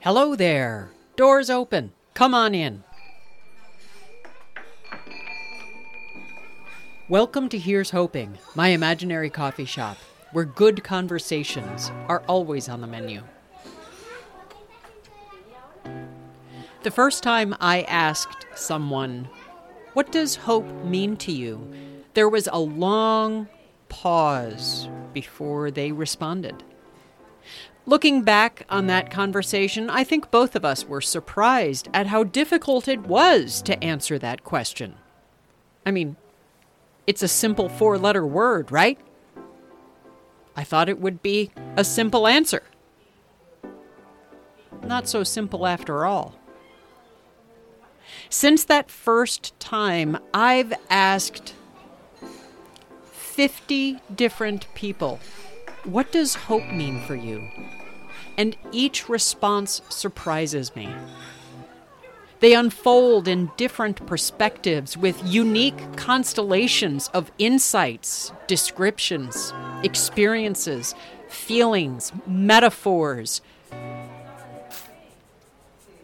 Hello there. Doors open. Come on in. Welcome to Here's Hoping, my imaginary coffee shop, where good conversations are always on the menu. The first time I asked someone, What does hope mean to you? there was a long pause before they responded. Looking back on that conversation, I think both of us were surprised at how difficult it was to answer that question. I mean, it's a simple four letter word, right? I thought it would be a simple answer. Not so simple after all. Since that first time, I've asked 50 different people, What does hope mean for you? And each response surprises me. They unfold in different perspectives with unique constellations of insights, descriptions, experiences, feelings, metaphors.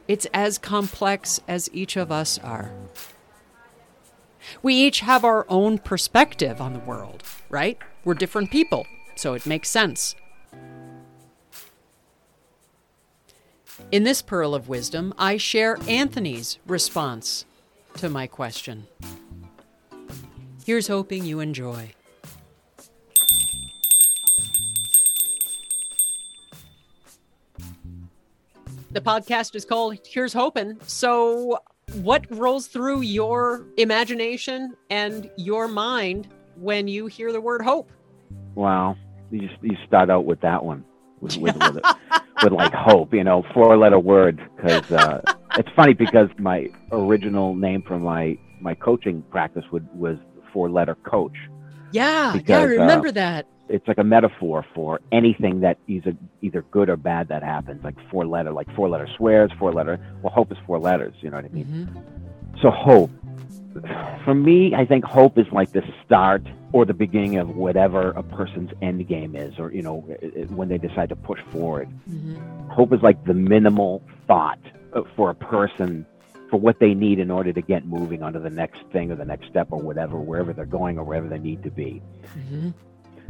It's as complex as each of us are. We each have our own perspective on the world, right? We're different people, so it makes sense. In this Pearl of Wisdom, I share Anthony's response to my question. Here's hoping you enjoy. The podcast is called Here's Hoping. So, what rolls through your imagination and your mind when you hear the word hope? Wow, you just, you start out with that one with with, with, with like hope, you know, four letter word. Because uh, it's funny because my original name for my my coaching practice would, was four letter coach. Yeah, because, yeah, I remember uh, that. It's like a metaphor for anything that is either either good or bad that happens. Like four letter, like four letter swears, four letter. Well, hope is four letters. You know what I mean? Mm-hmm. So hope. For me, I think hope is like the start or the beginning of whatever a person's end game is, or you know, when they decide to push forward. Mm-hmm. Hope is like the minimal thought uh, for a person for what they need in order to get moving onto the next thing or the next step or whatever, wherever they're going or wherever they need to be. Mm-hmm.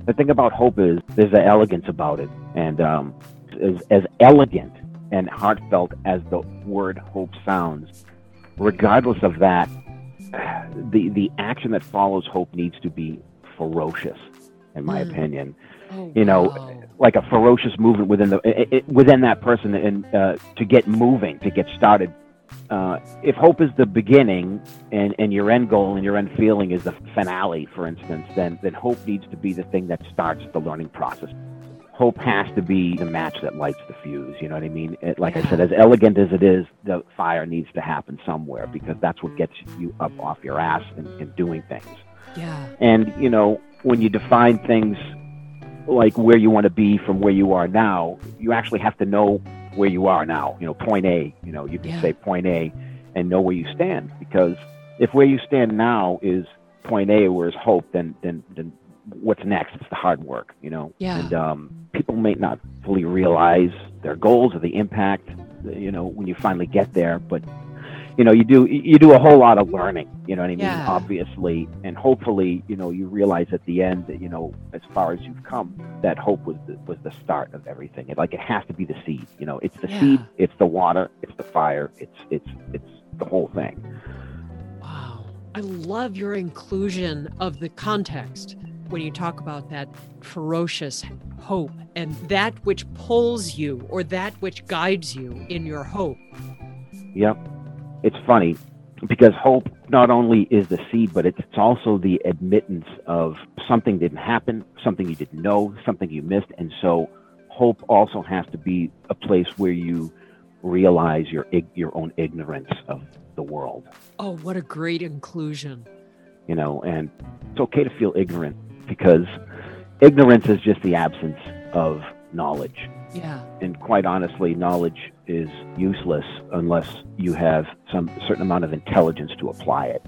The thing about hope is there's an elegance about it, and um, as, as elegant and heartfelt as the word hope sounds, regardless of that, the the action that follows hope needs to be ferocious, in my mm. opinion. Oh, you know, wow. like a ferocious movement within the it, it, within that person, and uh, to get moving, to get started. Uh, if hope is the beginning and, and your end goal and your end feeling is the finale, for instance, then then hope needs to be the thing that starts the learning process. Hope has to be the match that lights the fuse. You know what I mean? It, like I said, as elegant as it is, the fire needs to happen somewhere because that's what gets you up off your ass and, and doing things. Yeah. And, you know, when you define things like where you want to be from where you are now, you actually have to know where you are now. You know, point A, you know, you can yeah. say point A and know where you stand because if where you stand now is point A where is hope, then then then what's next? It's the hard work, you know. Yeah. And um, people may not fully realize their goals or the impact, you know, when you finally get there. But you know, you do you do a whole lot of learning. You know what I mean? Yeah. Obviously, and hopefully, you know, you realize at the end that you know, as far as you've come, that hope was the, was the start of everything. It, like it has to be the seed. You know, it's the yeah. seed, it's the water, it's the fire, it's it's it's the whole thing. Wow, I love your inclusion of the context when you talk about that ferocious hope and that which pulls you or that which guides you in your hope. Yep it's funny because hope not only is the seed, but it's, also the admittance of something didn't happen, something you didn't know, something you missed. And so hope also has to be a place where you realize your, your own ignorance of the world. Oh, what a great inclusion. You know, and it's okay to feel ignorant because ignorance is just the absence of knowledge. Yeah. And quite honestly, knowledge is useless unless you have some certain amount of intelligence to apply it.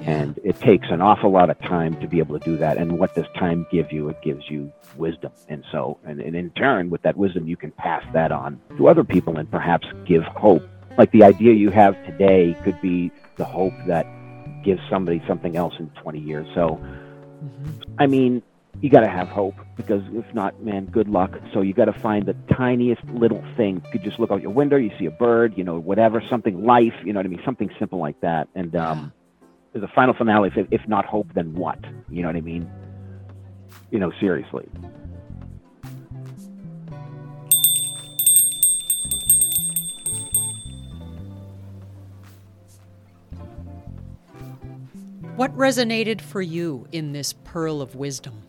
And it takes an awful lot of time to be able to do that. And what does time give you? It gives you wisdom. And so, and, and in turn, with that wisdom, you can pass that on to other people and perhaps give hope. Like the idea you have today could be the hope that gives somebody something else in 20 years. So, mm-hmm. I mean, you got to have hope because if not, man, good luck. So you got to find the tiniest little thing. You could just look out your window, you see a bird, you know, whatever, something life, you know what I mean, something simple like that. And um, a final finale. If, if not hope, then what? You know what I mean? You know, seriously. What resonated for you in this pearl of wisdom?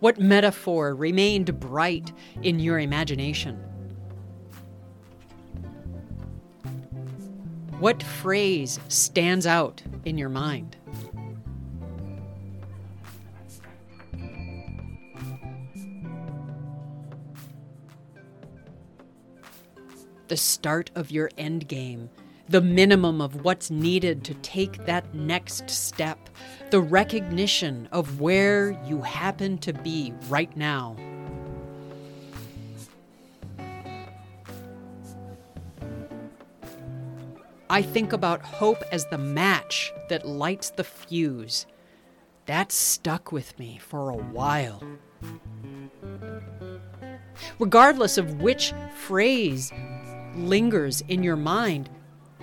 What metaphor remained bright in your imagination? What phrase stands out in your mind? The start of your end game the minimum of what's needed to take that next step, the recognition of where you happen to be right now. I think about hope as the match that lights the fuse. That stuck with me for a while. Regardless of which phrase lingers in your mind,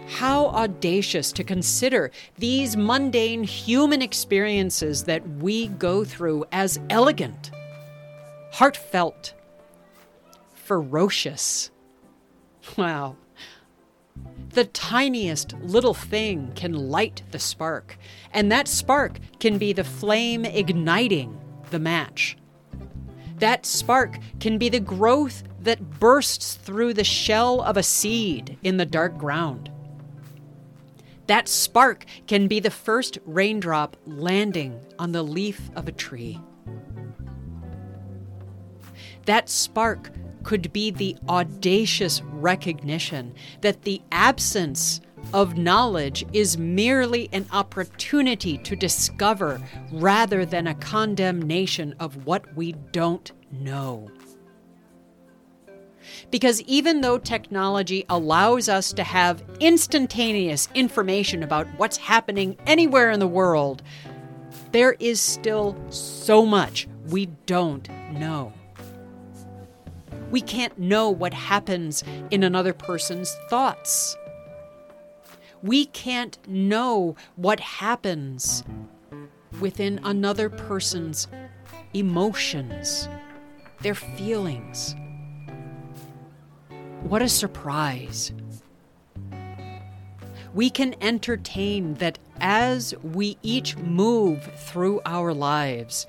how audacious to consider these mundane human experiences that we go through as elegant, heartfelt, ferocious. Wow. The tiniest little thing can light the spark, and that spark can be the flame igniting the match. That spark can be the growth that bursts through the shell of a seed in the dark ground. That spark can be the first raindrop landing on the leaf of a tree. That spark could be the audacious recognition that the absence of knowledge is merely an opportunity to discover rather than a condemnation of what we don't know. Because even though technology allows us to have instantaneous information about what's happening anywhere in the world, there is still so much we don't know. We can't know what happens in another person's thoughts. We can't know what happens within another person's emotions, their feelings. What a surprise. We can entertain that as we each move through our lives,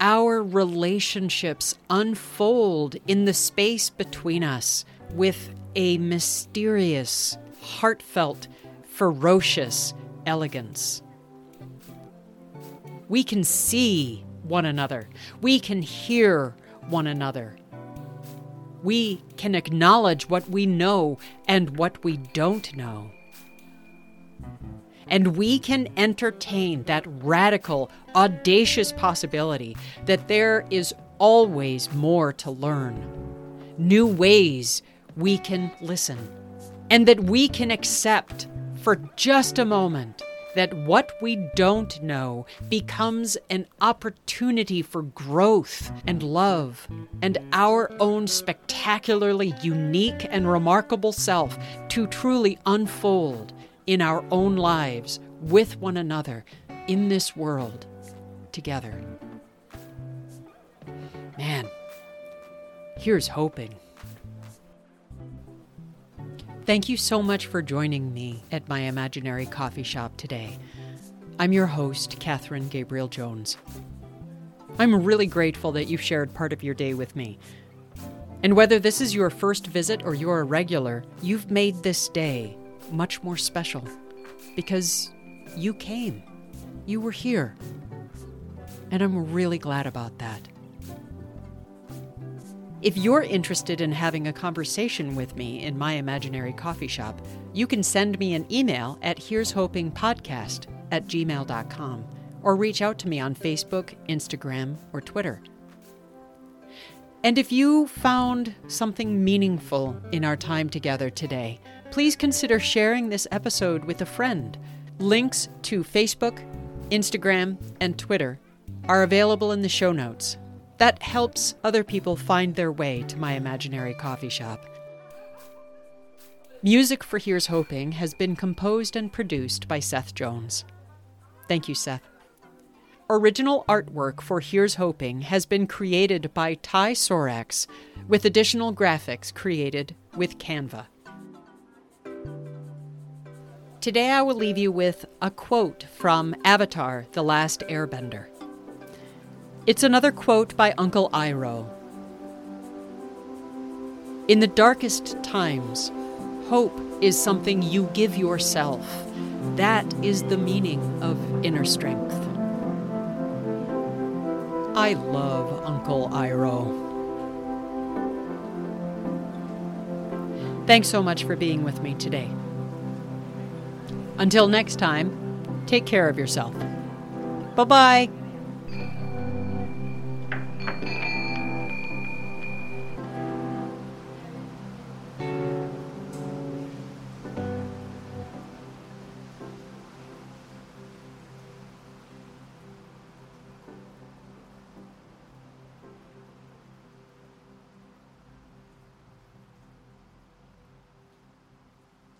our relationships unfold in the space between us with a mysterious, heartfelt, ferocious elegance. We can see one another, we can hear one another we can acknowledge what we know and what we don't know. And we can entertain that radical, audacious possibility that there is always more to learn, new ways we can listen, and that we can accept for just a moment that what we don't know becomes an opportunity for growth and love and our own spectacularly unique and remarkable self to truly unfold in our own lives with one another in this world together. Man, here's hoping. Thank you so much for joining me at my imaginary coffee shop today. I'm your host, Kathrin Gabriel Jones. I'm really grateful that you've shared part of your day with me. And whether this is your first visit or you're a regular, you've made this day much more special because you came. You were here. And I'm really glad about that. If you're interested in having a conversation with me in my imaginary coffee shop, you can send me an email at here's hoping podcast at gmail.com or reach out to me on Facebook, Instagram, or Twitter. And if you found something meaningful in our time together today, please consider sharing this episode with a friend. Links to Facebook, Instagram, and Twitter are available in the show notes. That helps other people find their way to my imaginary coffee shop. Music for Here's Hoping has been composed and produced by Seth Jones. Thank you, Seth. Original artwork for Here's Hoping has been created by Ty Sorax, with additional graphics created with Canva. Today I will leave you with a quote from Avatar The Last Airbender. It's another quote by Uncle Iroh. In the darkest times, hope is something you give yourself. That is the meaning of inner strength. I love Uncle Iroh. Thanks so much for being with me today. Until next time, take care of yourself. Bye bye.